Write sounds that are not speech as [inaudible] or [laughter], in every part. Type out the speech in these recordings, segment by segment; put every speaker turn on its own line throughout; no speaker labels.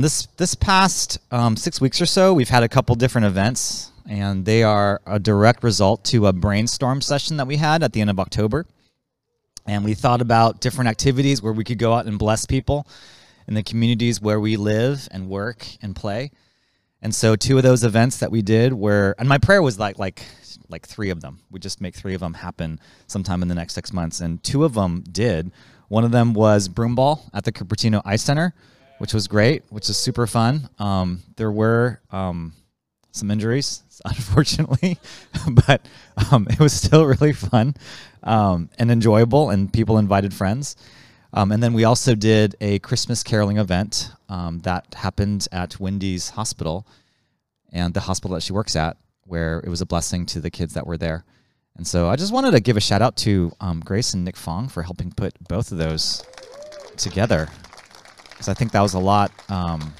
This this past um, six weeks or so, we've had a couple different events, and they are a direct result to a brainstorm session that we had at the end of October. And we thought about different activities where we could go out and bless people in the communities where we live and work and play. And so two of those events that we did were, and my prayer was like like like three of them. We just make three of them happen sometime in the next six months, and two of them did. One of them was broomball at the Cupertino Ice Center which was great, which is super fun. Um, there were um, some injuries, [laughs] unfortunately, [laughs] but um, it was still really fun um, and enjoyable, and people invited friends. Um, and then we also did a Christmas caroling event um, that happened at Wendy's hospital and the hospital that she works at, where it was a blessing to the kids that were there. And so I just wanted to give a shout out to Grace and Nick Fong for helping put both of those together because I think that was a lot. Um,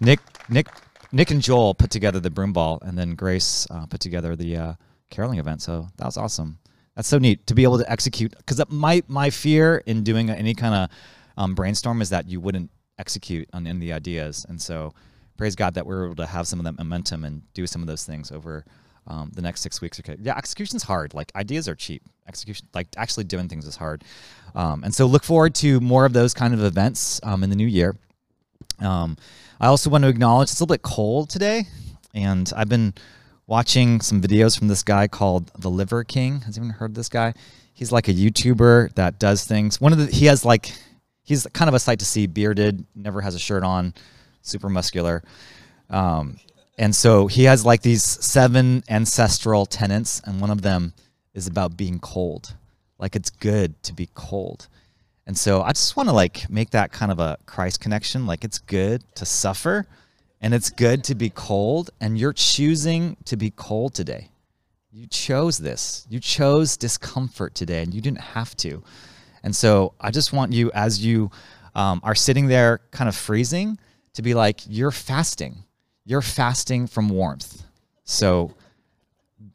Nick, Nick, Nick, and Joel put together the broom ball, and then Grace uh, put together the uh, caroling event. So that was awesome. That's so neat to be able to execute. Because my my fear in doing any kind of um, brainstorm is that you wouldn't execute on any of the ideas, and so praise God that we're able to have some of that momentum and do some of those things over um, the next six weeks. Okay, yeah, execution's hard. Like ideas are cheap. Execution, like actually doing things, is hard. Um, and so look forward to more of those kind of events um, in the new year. Um, I also want to acknowledge it's a little bit cold today, and I've been watching some videos from this guy called the Liver King. Has anyone heard of this guy? He's like a YouTuber that does things. One of the he has like he's kind of a sight to see, bearded, never has a shirt on, super muscular. Um, and so he has like these seven ancestral tenets, and one of them is about being cold. Like it's good to be cold. And so I just want to like make that kind of a Christ connection. Like it's good to suffer and it's good to be cold, and you're choosing to be cold today. You chose this. You chose discomfort today, and you didn't have to. And so I just want you, as you um, are sitting there kind of freezing, to be like, you're fasting you're fasting from warmth. So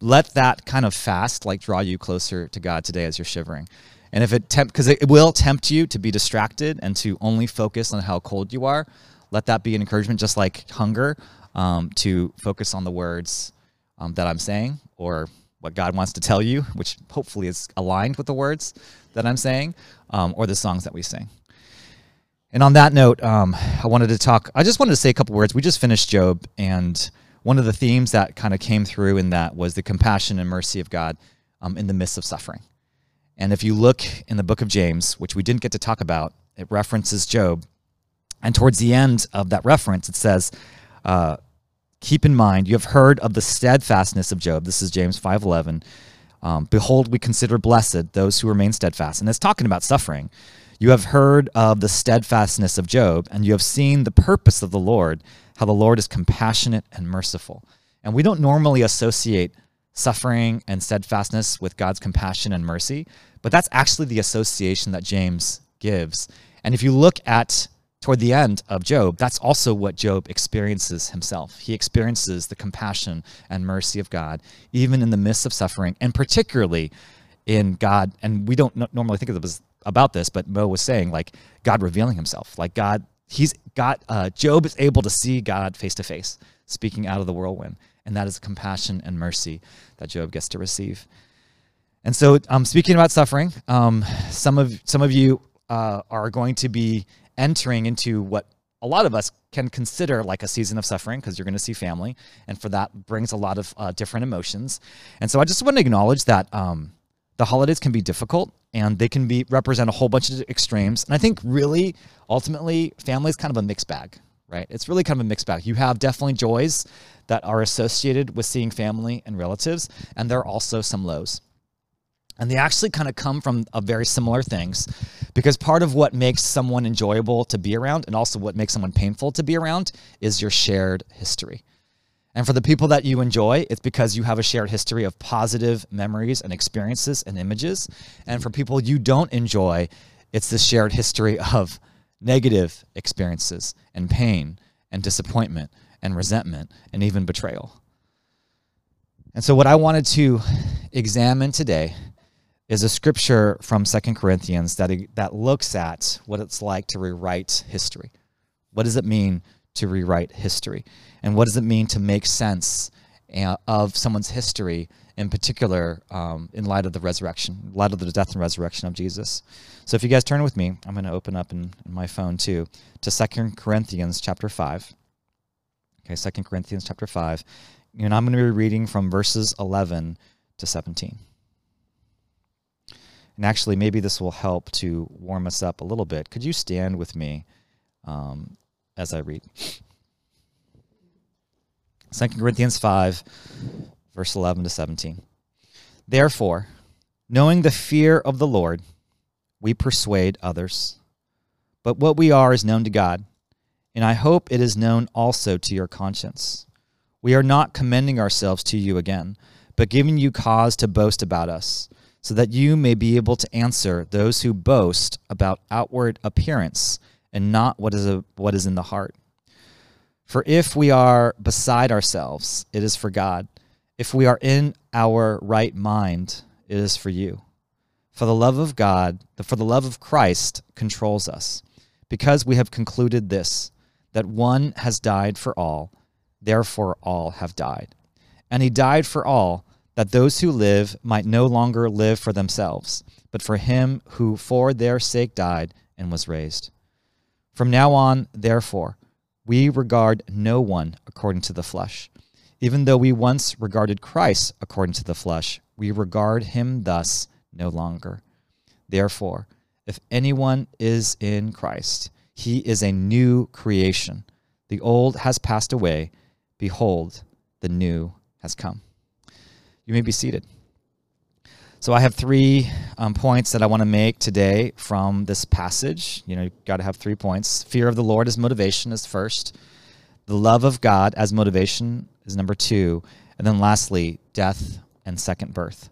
let that kind of fast like draw you closer to God today as you're shivering. And if it tempt, because it will tempt you to be distracted and to only focus on how cold you are, let that be an encouragement, just like hunger, um, to focus on the words um, that I'm saying or what God wants to tell you, which hopefully is aligned with the words that I'm saying um, or the songs that we sing. And on that note, um, I wanted to talk. I just wanted to say a couple words. We just finished Job, and one of the themes that kind of came through in that was the compassion and mercy of God um, in the midst of suffering. And if you look in the book of James, which we didn't get to talk about, it references Job. And towards the end of that reference, it says, uh, "Keep in mind, you have heard of the steadfastness of Job." This is James five eleven. Um, Behold, we consider blessed those who remain steadfast, and it's talking about suffering. You have heard of the steadfastness of Job, and you have seen the purpose of the Lord, how the Lord is compassionate and merciful. And we don't normally associate suffering and steadfastness with God's compassion and mercy, but that's actually the association that James gives. And if you look at toward the end of Job, that's also what Job experiences himself. He experiences the compassion and mercy of God, even in the midst of suffering, and particularly in God. And we don't normally think of it as about this, but Mo was saying like God revealing himself, like God, he's got, uh, Job is able to see God face to face, speaking out of the whirlwind. And that is compassion and mercy that Job gets to receive. And so, um, speaking about suffering, um, some of some of you uh, are going to be entering into what a lot of us can consider like a season of suffering because you're going to see family, and for that brings a lot of uh, different emotions. And so, I just want to acknowledge that um, the holidays can be difficult and they can be represent a whole bunch of extremes. And I think really ultimately family is kind of a mixed bag, right? It's really kind of a mixed bag. You have definitely joys that are associated with seeing family and relatives, and there are also some lows. And they actually kind of come from a very similar things because part of what makes someone enjoyable to be around and also what makes someone painful to be around is your shared history. And for the people that you enjoy, it's because you have a shared history of positive memories and experiences and images. And for people you don't enjoy, it's the shared history of negative experiences and pain and disappointment and resentment and even betrayal. And so, what I wanted to examine today is a scripture from Second Corinthians that, that looks at what it's like to rewrite history What does it mean to rewrite history? And what does it mean to make sense uh, of someone's history, in particular, um, in light of the resurrection, light of the death and resurrection of Jesus? So if you guys turn with me, I'm going to open up in, in my phone too to Second Corinthians chapter 5. Okay, Second Corinthians chapter 5. And I'm going to be reading from verses 11 to 17. And actually, maybe this will help to warm us up a little bit. Could you stand with me um, as I read? 2 Corinthians 5, verse 11 to 17. Therefore, knowing the fear of the Lord, we persuade others. But what we are is known to God, and I hope it is known also to your conscience. We are not commending ourselves to you again, but giving you cause to boast about us, so that you may be able to answer those who boast about outward appearance and not what is, a, what is in the heart. For if we are beside ourselves, it is for God. If we are in our right mind, it is for you. For the love of God, for the love of Christ controls us, because we have concluded this, that one has died for all, therefore all have died. And he died for all, that those who live might no longer live for themselves, but for him who for their sake died and was raised. From now on, therefore, we regard no one according to the flesh. Even though we once regarded Christ according to the flesh, we regard him thus no longer. Therefore, if anyone is in Christ, he is a new creation. The old has passed away. Behold, the new has come. You may be seated. So I have three um, points that I want to make today from this passage. You know, you've got to have three points. Fear of the Lord as motivation is first. The love of God as motivation is number two. And then lastly, death and second birth.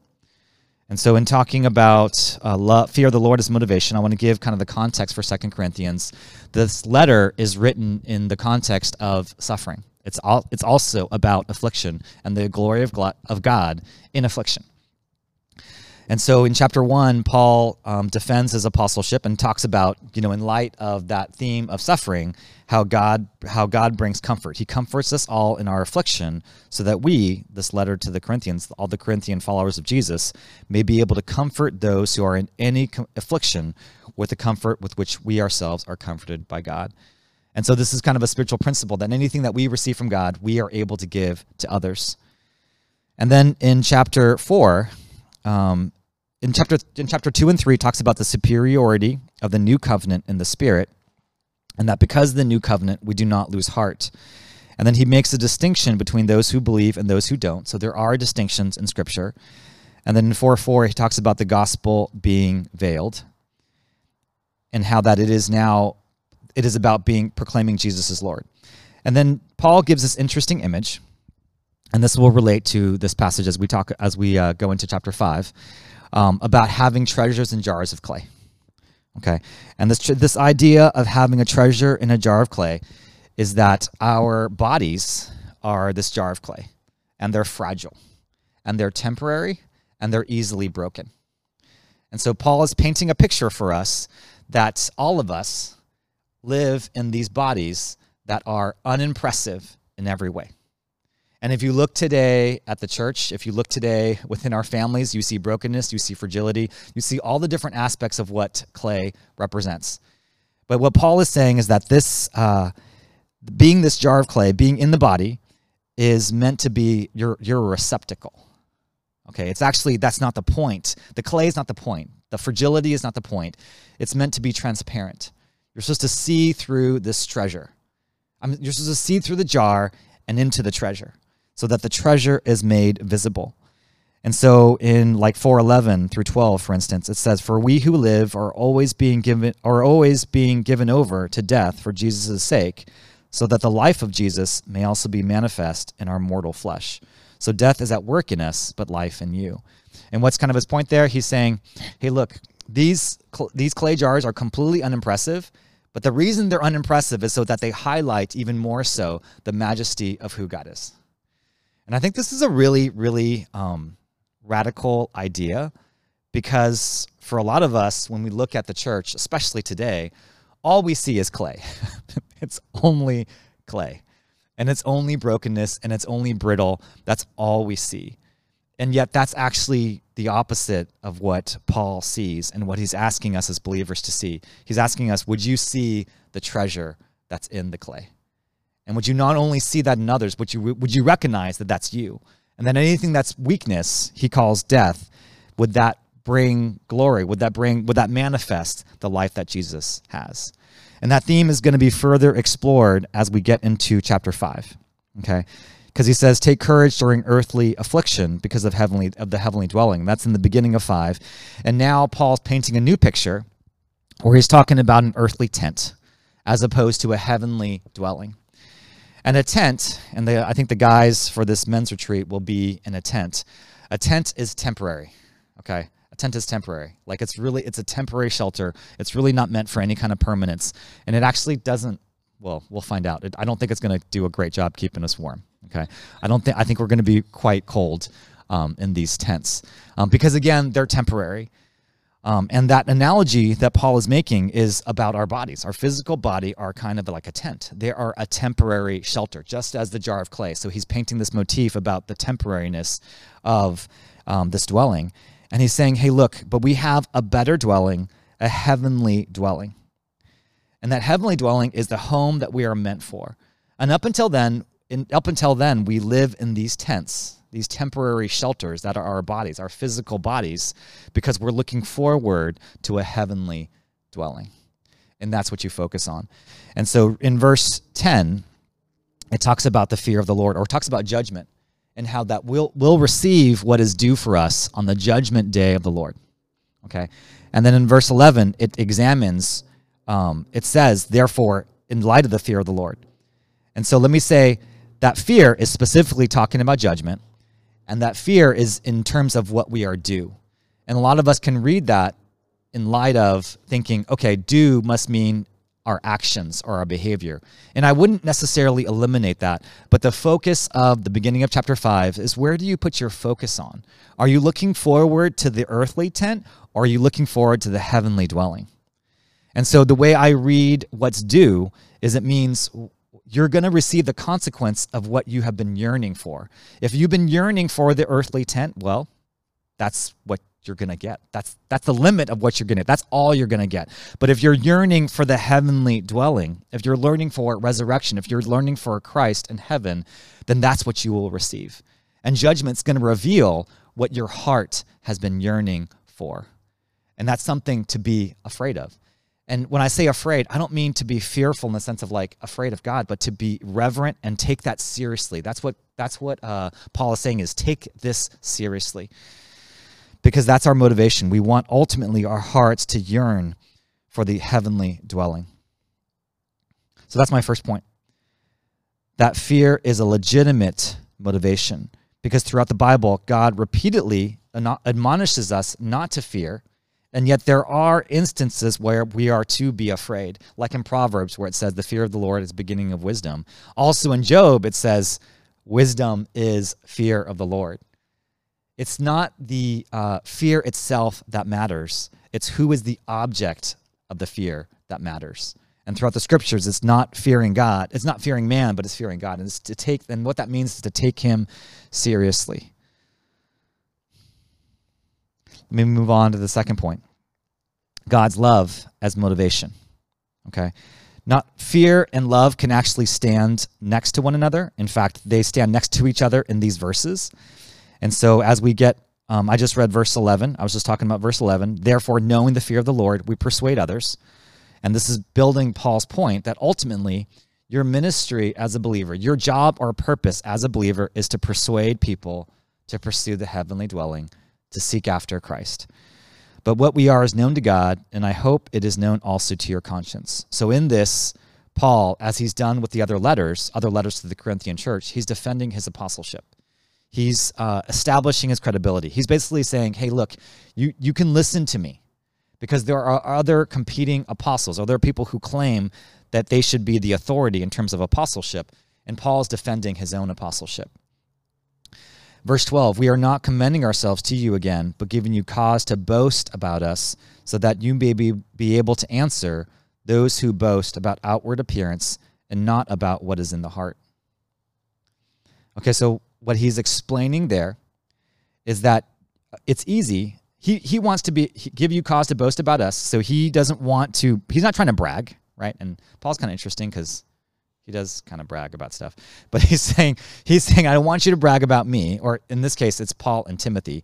And so, in talking about uh, love, fear of the Lord as motivation, I want to give kind of the context for Second Corinthians. This letter is written in the context of suffering. It's all, it's also about affliction and the glory of, of God in affliction. And so in chapter one, Paul um, defends his apostleship and talks about, you know, in light of that theme of suffering, how God how God brings comfort. He comforts us all in our affliction, so that we, this letter to the Corinthians, all the Corinthian followers of Jesus, may be able to comfort those who are in any affliction with the comfort with which we ourselves are comforted by God. And so this is kind of a spiritual principle that anything that we receive from God, we are able to give to others. And then in chapter four, um, in chapter in chapter 2 and 3 talks about the superiority of the new covenant in the spirit and that because of the new covenant we do not lose heart. And then he makes a distinction between those who believe and those who don't. So there are distinctions in scripture. And then in 4 4 he talks about the gospel being veiled and how that it is now it is about being proclaiming jesus as lord. And then paul gives this interesting image and this will relate to this passage as we talk as we uh, go into chapter 5 um, about having treasures in jars of clay. Okay, and this this idea of having a treasure in a jar of clay is that our bodies are this jar of clay, and they're fragile, and they're temporary, and they're easily broken. And so Paul is painting a picture for us that all of us live in these bodies that are unimpressive in every way. And if you look today at the church, if you look today within our families, you see brokenness, you see fragility, you see all the different aspects of what clay represents. But what Paul is saying is that this, uh, being this jar of clay, being in the body, is meant to be your, your receptacle. Okay, it's actually, that's not the point. The clay is not the point. The fragility is not the point. It's meant to be transparent. You're supposed to see through this treasure. I mean, you're supposed to see through the jar and into the treasure so that the treasure is made visible. And so in like 411 through 12 for instance it says for we who live are always being given are always being given over to death for Jesus' sake so that the life of Jesus may also be manifest in our mortal flesh. So death is at work in us but life in you. And what's kind of his point there? He's saying, "Hey look, these these clay jars are completely unimpressive, but the reason they're unimpressive is so that they highlight even more so the majesty of who God is." And I think this is a really, really um, radical idea because for a lot of us, when we look at the church, especially today, all we see is clay. [laughs] it's only clay. And it's only brokenness and it's only brittle. That's all we see. And yet, that's actually the opposite of what Paul sees and what he's asking us as believers to see. He's asking us, Would you see the treasure that's in the clay? And would you not only see that in others, but you, would you recognize that that's you? And then anything that's weakness, he calls death, would that bring glory? Would that bring, would that manifest the life that Jesus has? And that theme is going to be further explored as we get into chapter five. Okay. Because he says, take courage during earthly affliction because of heavenly of the heavenly dwelling. That's in the beginning of five. And now Paul's painting a new picture where he's talking about an earthly tent as opposed to a heavenly dwelling. And a tent, and the, I think the guys for this men's retreat will be in a tent. A tent is temporary, okay? A tent is temporary. Like it's really, it's a temporary shelter. It's really not meant for any kind of permanence. And it actually doesn't, well, we'll find out. It, I don't think it's going to do a great job keeping us warm, okay? I don't think, I think we're going to be quite cold um, in these tents um, because, again, they're temporary. Um, and that analogy that Paul is making is about our bodies. Our physical body are kind of like a tent. They are a temporary shelter, just as the jar of clay. So he's painting this motif about the temporariness of um, this dwelling. And he's saying, hey, look, but we have a better dwelling, a heavenly dwelling. And that heavenly dwelling is the home that we are meant for. And up until then, in, up until then, we live in these tents these temporary shelters that are our bodies, our physical bodies, because we're looking forward to a heavenly dwelling. And that's what you focus on. And so in verse 10, it talks about the fear of the Lord, or talks about judgment and how that we'll, we'll receive what is due for us on the judgment day of the Lord. Okay. And then in verse 11, it examines, um, it says, therefore, in light of the fear of the Lord. And so let me say that fear is specifically talking about judgment. And that fear is in terms of what we are due. And a lot of us can read that in light of thinking, okay, do must mean our actions or our behavior. And I wouldn't necessarily eliminate that, but the focus of the beginning of chapter 5 is where do you put your focus on? Are you looking forward to the earthly tent or are you looking forward to the heavenly dwelling? And so the way I read what's due is it means you're going to receive the consequence of what you have been yearning for. If you've been yearning for the earthly tent, well, that's what you're going to get. That's that's the limit of what you're going to. Get. That's all you're going to get. But if you're yearning for the heavenly dwelling, if you're learning for resurrection, if you're learning for Christ and heaven, then that's what you will receive. And judgment's going to reveal what your heart has been yearning for. And that's something to be afraid of. And when I say afraid, I don't mean to be fearful in the sense of like afraid of God, but to be reverent and take that seriously. That's what that's what uh, Paul is saying is take this seriously, because that's our motivation. We want ultimately our hearts to yearn for the heavenly dwelling. So that's my first point. That fear is a legitimate motivation because throughout the Bible, God repeatedly admonishes us not to fear and yet there are instances where we are to be afraid, like in Proverbs, where it says, The fear of the Lord is beginning of wisdom. Also in Job, it says, Wisdom is fear of the Lord. It's not the uh, fear itself that matters, it's who is the object of the fear that matters. And throughout the scriptures, it's not fearing God. It's not fearing man, but it's fearing God. And it's to take, and what that means is to take him seriously. Let me move on to the second point God's love as motivation. Okay. Not fear and love can actually stand next to one another. In fact, they stand next to each other in these verses. And so as we get, um, I just read verse 11. I was just talking about verse 11. Therefore, knowing the fear of the Lord, we persuade others. And this is building Paul's point that ultimately, your ministry as a believer, your job or purpose as a believer is to persuade people to pursue the heavenly dwelling to seek after Christ. But what we are is known to God, and I hope it is known also to your conscience. So, in this, Paul, as he's done with the other letters, other letters to the Corinthian church, he's defending his apostleship. He's uh, establishing his credibility. He's basically saying, hey, look, you, you can listen to me because there are other competing apostles, are people who claim that they should be the authority in terms of apostleship. And Paul's defending his own apostleship. Verse 12, we are not commending ourselves to you again, but giving you cause to boast about us, so that you may be, be able to answer those who boast about outward appearance and not about what is in the heart. Okay, so what he's explaining there is that uh, it's easy. He, he wants to be give you cause to boast about us, so he doesn't want to. He's not trying to brag, right? And Paul's kind of interesting because he does kind of brag about stuff, but [laughs] he's saying he's saying I don't want you to brag about me, or in this case, it's Paul and Timothy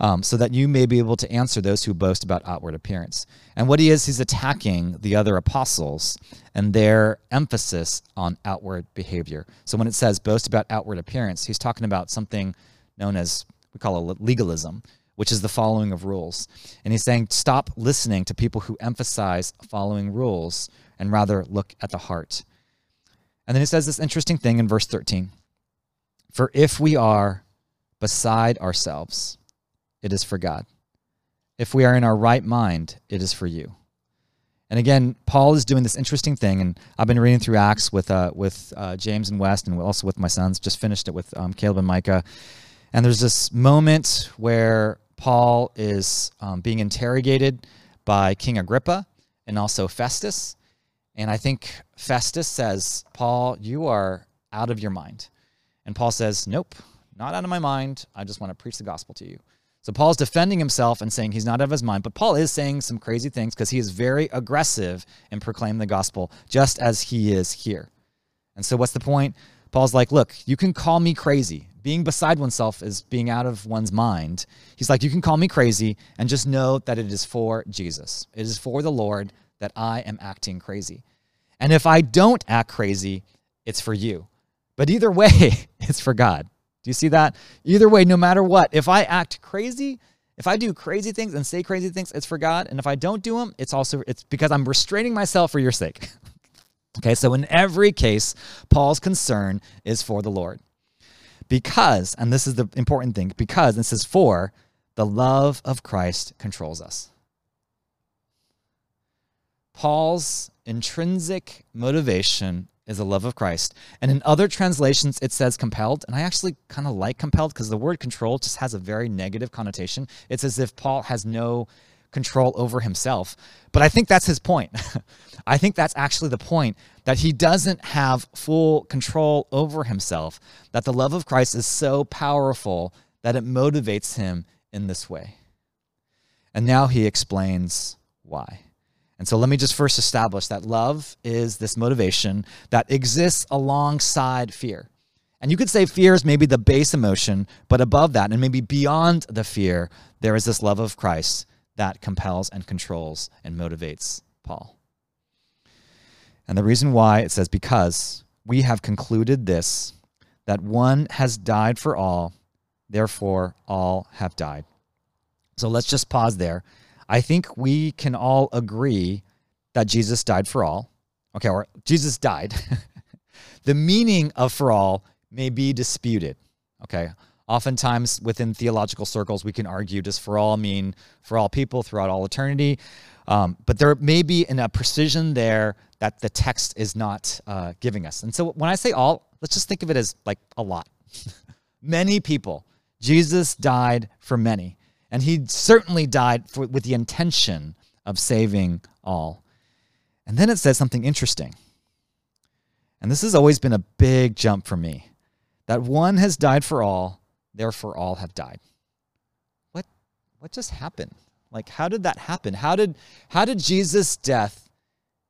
um, so that you may be able to answer those who boast about outward appearance. And what he is, he's attacking the other apostles and their emphasis on outward behavior. So when it says boast about outward appearance, he's talking about something known as, we call it legalism, which is the following of rules. And he's saying, stop listening to people who emphasize following rules and rather look at the heart. And then he says this interesting thing in verse 13 For if we are beside ourselves, it is for God. If we are in our right mind, it is for you. And again, Paul is doing this interesting thing, and I've been reading through Acts with uh, with uh, James and West, and also with my sons. Just finished it with um, Caleb and Micah. And there's this moment where Paul is um, being interrogated by King Agrippa and also Festus. And I think Festus says, Paul, you are out of your mind. And Paul says, Nope, not out of my mind. I just want to preach the gospel to you. So Paul's defending himself and saying he's not out of his mind, but Paul is saying some crazy things because he is very aggressive in proclaiming the gospel, just as he is here. And so what's the point? Paul's like, look, you can call me crazy. Being beside oneself is being out of one's mind. He's like, you can call me crazy and just know that it is for Jesus. It is for the Lord that I am acting crazy. And if I don't act crazy, it's for you. But either way, [laughs] it's for God. Do you see that? Either way, no matter what, if I act crazy, if I do crazy things and say crazy things, it's for God. And if I don't do them, it's also it's because I'm restraining myself for your sake. [laughs] okay, so in every case, Paul's concern is for the Lord. Because, and this is the important thing, because this is for the love of Christ controls us. Paul's intrinsic motivation is the love of Christ. And in other translations, it says compelled. And I actually kind of like compelled because the word control just has a very negative connotation. It's as if Paul has no control over himself. But I think that's his point. [laughs] I think that's actually the point that he doesn't have full control over himself, that the love of Christ is so powerful that it motivates him in this way. And now he explains why. And so let me just first establish that love is this motivation that exists alongside fear. And you could say fear is maybe the base emotion, but above that, and maybe beyond the fear, there is this love of Christ that compels and controls and motivates Paul. And the reason why it says, because we have concluded this, that one has died for all, therefore all have died. So let's just pause there I think we can all agree that Jesus died for all. Okay, or Jesus died. [laughs] the meaning of for all may be disputed. Okay. Oftentimes within theological circles, we can argue does for all mean for all people throughout all eternity? Um, but there may be in a precision there that the text is not uh, giving us. And so when I say all, let's just think of it as like a lot. [laughs] many people. Jesus died for many. And he certainly died for, with the intention of saving all. And then it says something interesting. And this has always been a big jump for me that one has died for all, therefore all have died. What, what just happened? Like, how did that happen? How did, how did Jesus' death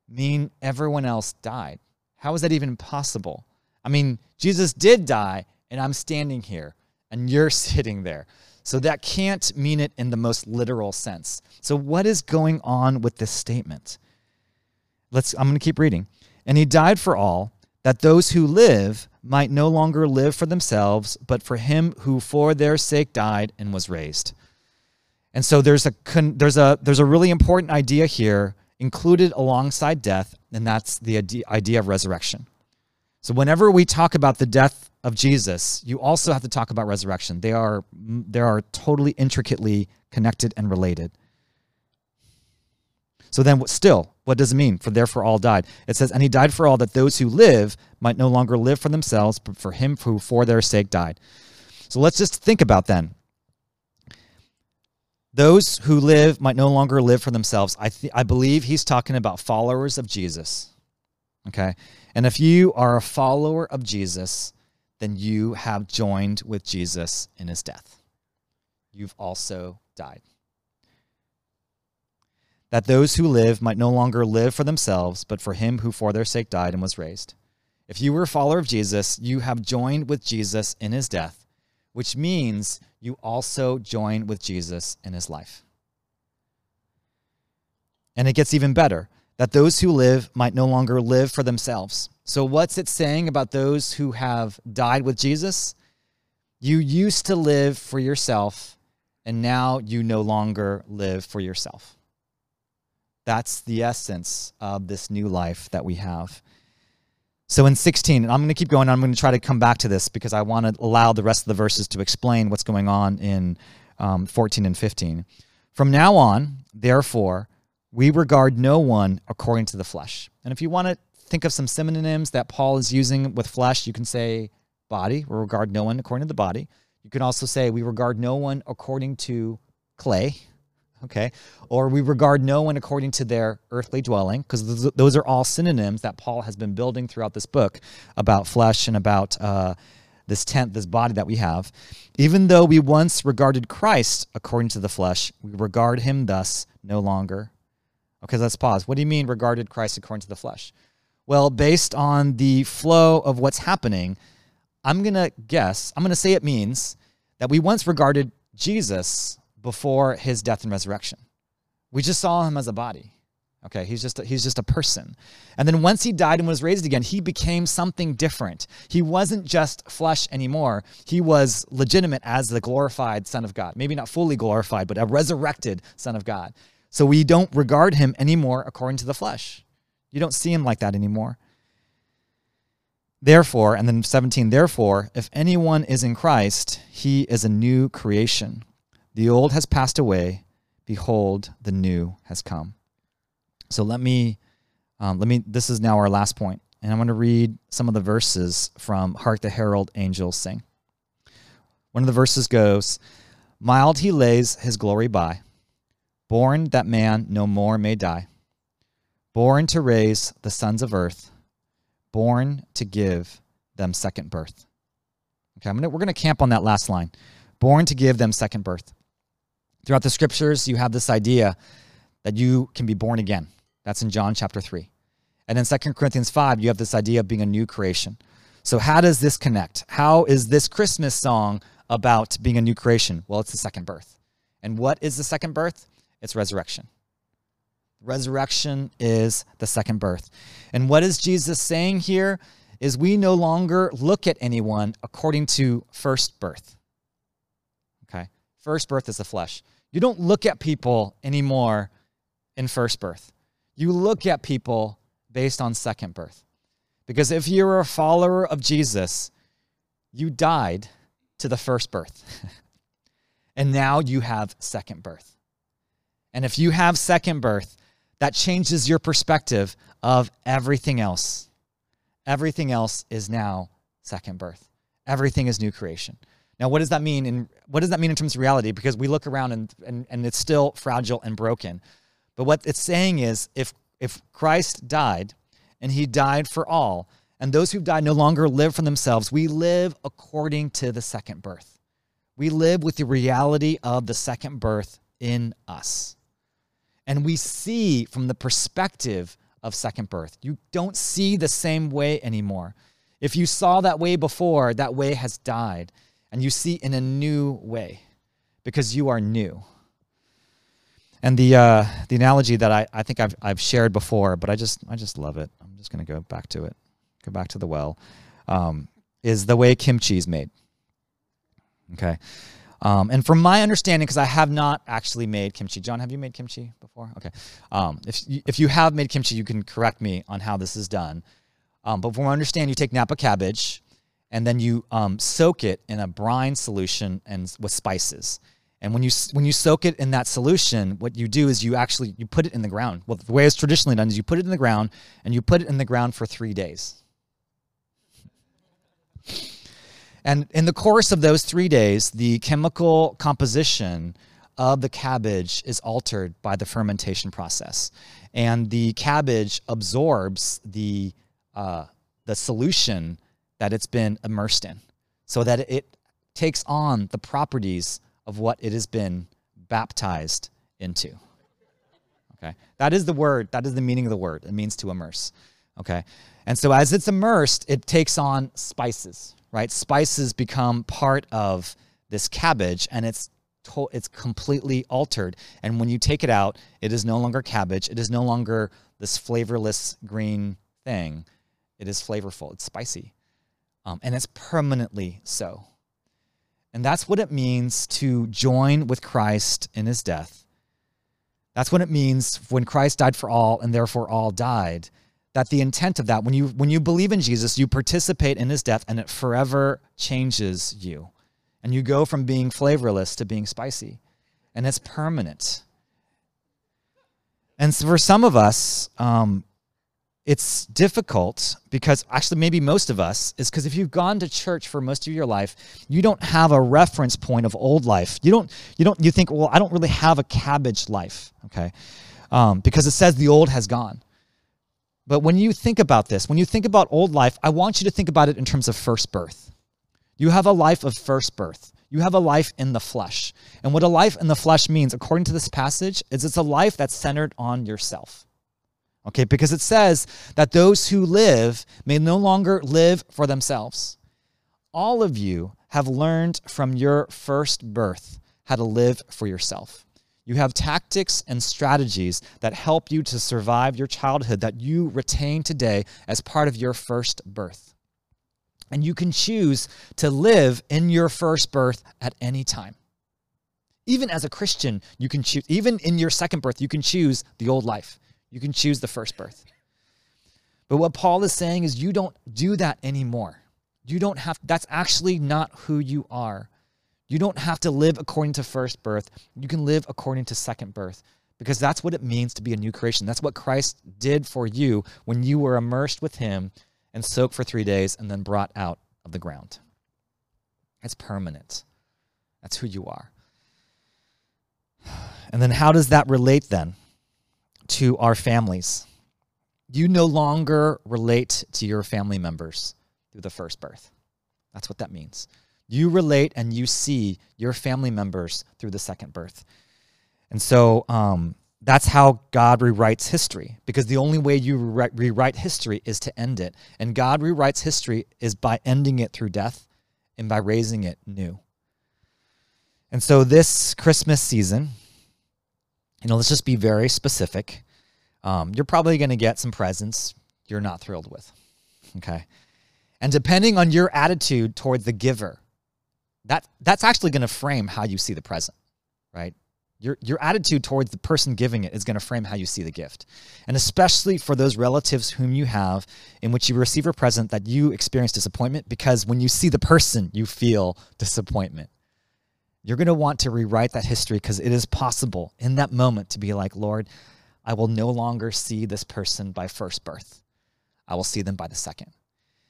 mean everyone else died? How is that even possible? I mean, Jesus did die, and I'm standing here, and you're [laughs] sitting there. So that can't mean it in the most literal sense. So what is going on with this statement? Let's I'm going to keep reading. And he died for all that those who live might no longer live for themselves, but for him who for their sake died and was raised. And so there's a there's a there's a really important idea here included alongside death, and that's the idea of resurrection. So whenever we talk about the death of Jesus, you also have to talk about resurrection. They are they are totally intricately connected and related. So then still, what does it mean? For therefore all died. It says, and he died for all that those who live might no longer live for themselves, but for him who for their sake died. So let's just think about then. those who live might no longer live for themselves. I, th- I believe he's talking about followers of Jesus. Okay. And if you are a follower of Jesus, then you have joined with Jesus in his death. You've also died. That those who live might no longer live for themselves, but for him who for their sake died and was raised. If you were a follower of Jesus, you have joined with Jesus in his death, which means you also join with Jesus in his life. And it gets even better that those who live might no longer live for themselves. So, what's it saying about those who have died with Jesus? You used to live for yourself, and now you no longer live for yourself. That's the essence of this new life that we have. So in 16, and I'm going to keep going. I'm going to try to come back to this because I want to allow the rest of the verses to explain what's going on in um, 14 and 15. From now on, therefore, we regard no one according to the flesh. And if you want to think of some synonyms that Paul is using with flesh, you can say body. We regard no one according to the body. You can also say we regard no one according to clay, okay? Or we regard no one according to their earthly dwelling, because those are all synonyms that Paul has been building throughout this book about flesh and about uh, this tent, this body that we have. Even though we once regarded Christ according to the flesh, we regard him thus no longer. Okay, let's pause. What do you mean regarded Christ according to the flesh? Well, based on the flow of what's happening, I'm going to guess, I'm going to say it means that we once regarded Jesus before his death and resurrection. We just saw him as a body. Okay, he's just a, he's just a person. And then once he died and was raised again, he became something different. He wasn't just flesh anymore. He was legitimate as the glorified son of God. Maybe not fully glorified, but a resurrected son of God. So we don't regard him anymore according to the flesh. You don't see him like that anymore. Therefore, and then 17, therefore, if anyone is in Christ, he is a new creation. The old has passed away. Behold, the new has come. So let me, um, let me, this is now our last point, and I'm going to read some of the verses from Hark the Herald Angels Sing. One of the verses goes, Mild he lays his glory by, born that man no more may die, born to raise the sons of earth, born to give them second birth. Okay, gonna, we're going to camp on that last line born to give them second birth. Throughout the scriptures, you have this idea that you can be born again. That's in John chapter 3. And in 2 Corinthians 5, you have this idea of being a new creation. So, how does this connect? How is this Christmas song about being a new creation? Well, it's the second birth. And what is the second birth? It's resurrection. Resurrection is the second birth. And what is Jesus saying here is we no longer look at anyone according to first birth. Okay? First birth is the flesh. You don't look at people anymore in first birth. You look at people based on second birth. Because if you're a follower of Jesus, you died to the first birth. [laughs] and now you have second birth. And if you have second birth, that changes your perspective of everything else. Everything else is now second birth. Everything is new creation. Now, what does that mean? In what does that mean in terms of reality? Because we look around and, and, and it's still fragile and broken. But what it's saying is if if Christ died and he died for all, and those who've died no longer live for themselves, we live according to the second birth. We live with the reality of the second birth in us. And we see from the perspective of second birth. You don't see the same way anymore. If you saw that way before, that way has died and you see in a new way because you are new. And the uh, the analogy that I, I think I've I've shared before, but I just I just love it. I'm just gonna go back to it, go back to the well, um, is the way kimchi is made. Okay, um, and from my understanding, because I have not actually made kimchi. John, have you made kimchi before? Okay, um, if if you have made kimchi, you can correct me on how this is done. Um, but from what I understand, you take Napa cabbage, and then you um, soak it in a brine solution and with spices. And when you when you soak it in that solution, what you do is you actually you put it in the ground. Well, the way it's traditionally done is you put it in the ground and you put it in the ground for three days. And in the course of those three days, the chemical composition of the cabbage is altered by the fermentation process, and the cabbage absorbs the uh, the solution that it's been immersed in, so that it takes on the properties of what it has been baptized into. Okay, that is the word. That is the meaning of the word. It means to immerse. Okay, and so as it's immersed, it takes on spices. Right, spices become part of this cabbage, and it's to- it's completely altered. And when you take it out, it is no longer cabbage. It is no longer this flavorless green thing. It is flavorful. It's spicy, um, and it's permanently so. And that's what it means to join with Christ in his death. That's what it means when Christ died for all and therefore all died. That the intent of that, when you when you believe in Jesus, you participate in his death and it forever changes you. And you go from being flavorless to being spicy. And it's permanent. And for some of us, um, it's difficult because actually maybe most of us is because if you've gone to church for most of your life you don't have a reference point of old life you don't you don't you think well i don't really have a cabbage life okay um, because it says the old has gone but when you think about this when you think about old life i want you to think about it in terms of first birth you have a life of first birth you have a life in the flesh and what a life in the flesh means according to this passage is it's a life that's centered on yourself Okay, because it says that those who live may no longer live for themselves. All of you have learned from your first birth how to live for yourself. You have tactics and strategies that help you to survive your childhood that you retain today as part of your first birth. And you can choose to live in your first birth at any time. Even as a Christian, you can choose, even in your second birth, you can choose the old life. You can choose the first birth. But what Paul is saying is you don't do that anymore. You don't have that's actually not who you are. You don't have to live according to first birth. You can live according to second birth because that's what it means to be a new creation. That's what Christ did for you when you were immersed with him and soaked for 3 days and then brought out of the ground. It's permanent. That's who you are. [sighs] And then how does that relate then to our families. You no longer relate to your family members through the first birth. That's what that means. You relate and you see your family members through the second birth. And so um, that's how God rewrites history, because the only way you re- rewrite history is to end it. And God rewrites history is by ending it through death and by raising it new. And so this Christmas season, you know, let's just be very specific. Um, you're probably going to get some presents you're not thrilled with. Okay. And depending on your attitude towards the giver, that, that's actually going to frame how you see the present, right? Your, your attitude towards the person giving it is going to frame how you see the gift. And especially for those relatives whom you have in which you receive a present that you experience disappointment because when you see the person, you feel disappointment. You're going to want to rewrite that history because it is possible in that moment to be like, Lord, I will no longer see this person by first birth. I will see them by the second.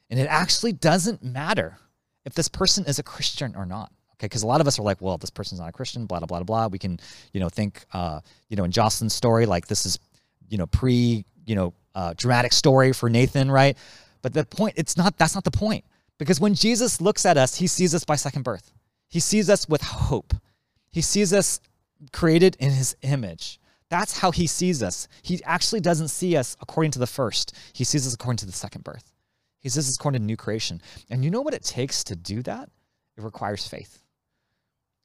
And it actually doesn't matter if this person is a Christian or not. Okay, because a lot of us are like, well, this person's not a Christian, blah, blah, blah, blah. We can, you know, think, uh, you know, in Jocelyn's story, like this is, you know, pre, you know, uh, dramatic story for Nathan, right? But the point, it's not, that's not the point. Because when Jesus looks at us, he sees us by second birth. He sees us with hope. He sees us created in his image. That's how he sees us. He actually doesn't see us according to the first, he sees us according to the second birth. He sees us according to new creation. And you know what it takes to do that? It requires faith.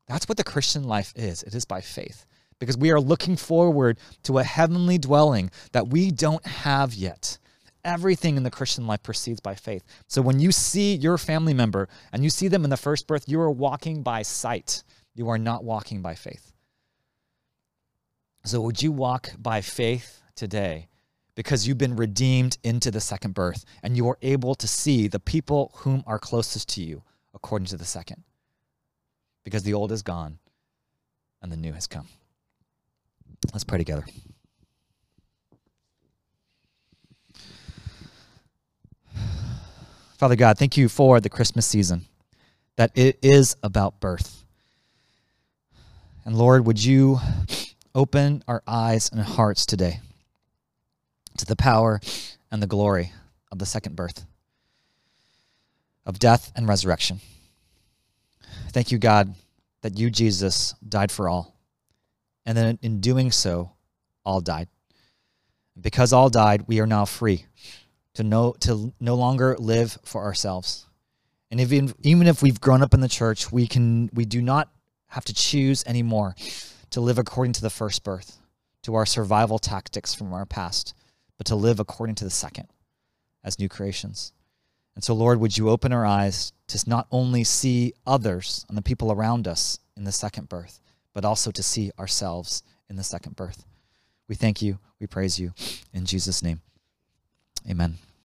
That's what the Christian life is it is by faith. Because we are looking forward to a heavenly dwelling that we don't have yet. Everything in the Christian life proceeds by faith. So when you see your family member and you see them in the first birth, you are walking by sight. You are not walking by faith. So, would you walk by faith today because you've been redeemed into the second birth and you are able to see the people whom are closest to you according to the second? Because the old is gone and the new has come. Let's pray together. Father God, thank you for the Christmas season, that it is about birth. And Lord, would you open our eyes and hearts today to the power and the glory of the second birth, of death and resurrection. Thank you, God, that you, Jesus, died for all. And then in doing so, all died. Because all died, we are now free to no, to no longer live for ourselves. And even, even if we've grown up in the church, we, can, we do not have to choose anymore to live according to the first birth, to our survival tactics from our past, but to live according to the second as new creations. And so, Lord, would you open our eyes to not only see others and the people around us in the second birth, but also to see ourselves in the second birth. We thank you. We praise you. In Jesus' name, amen.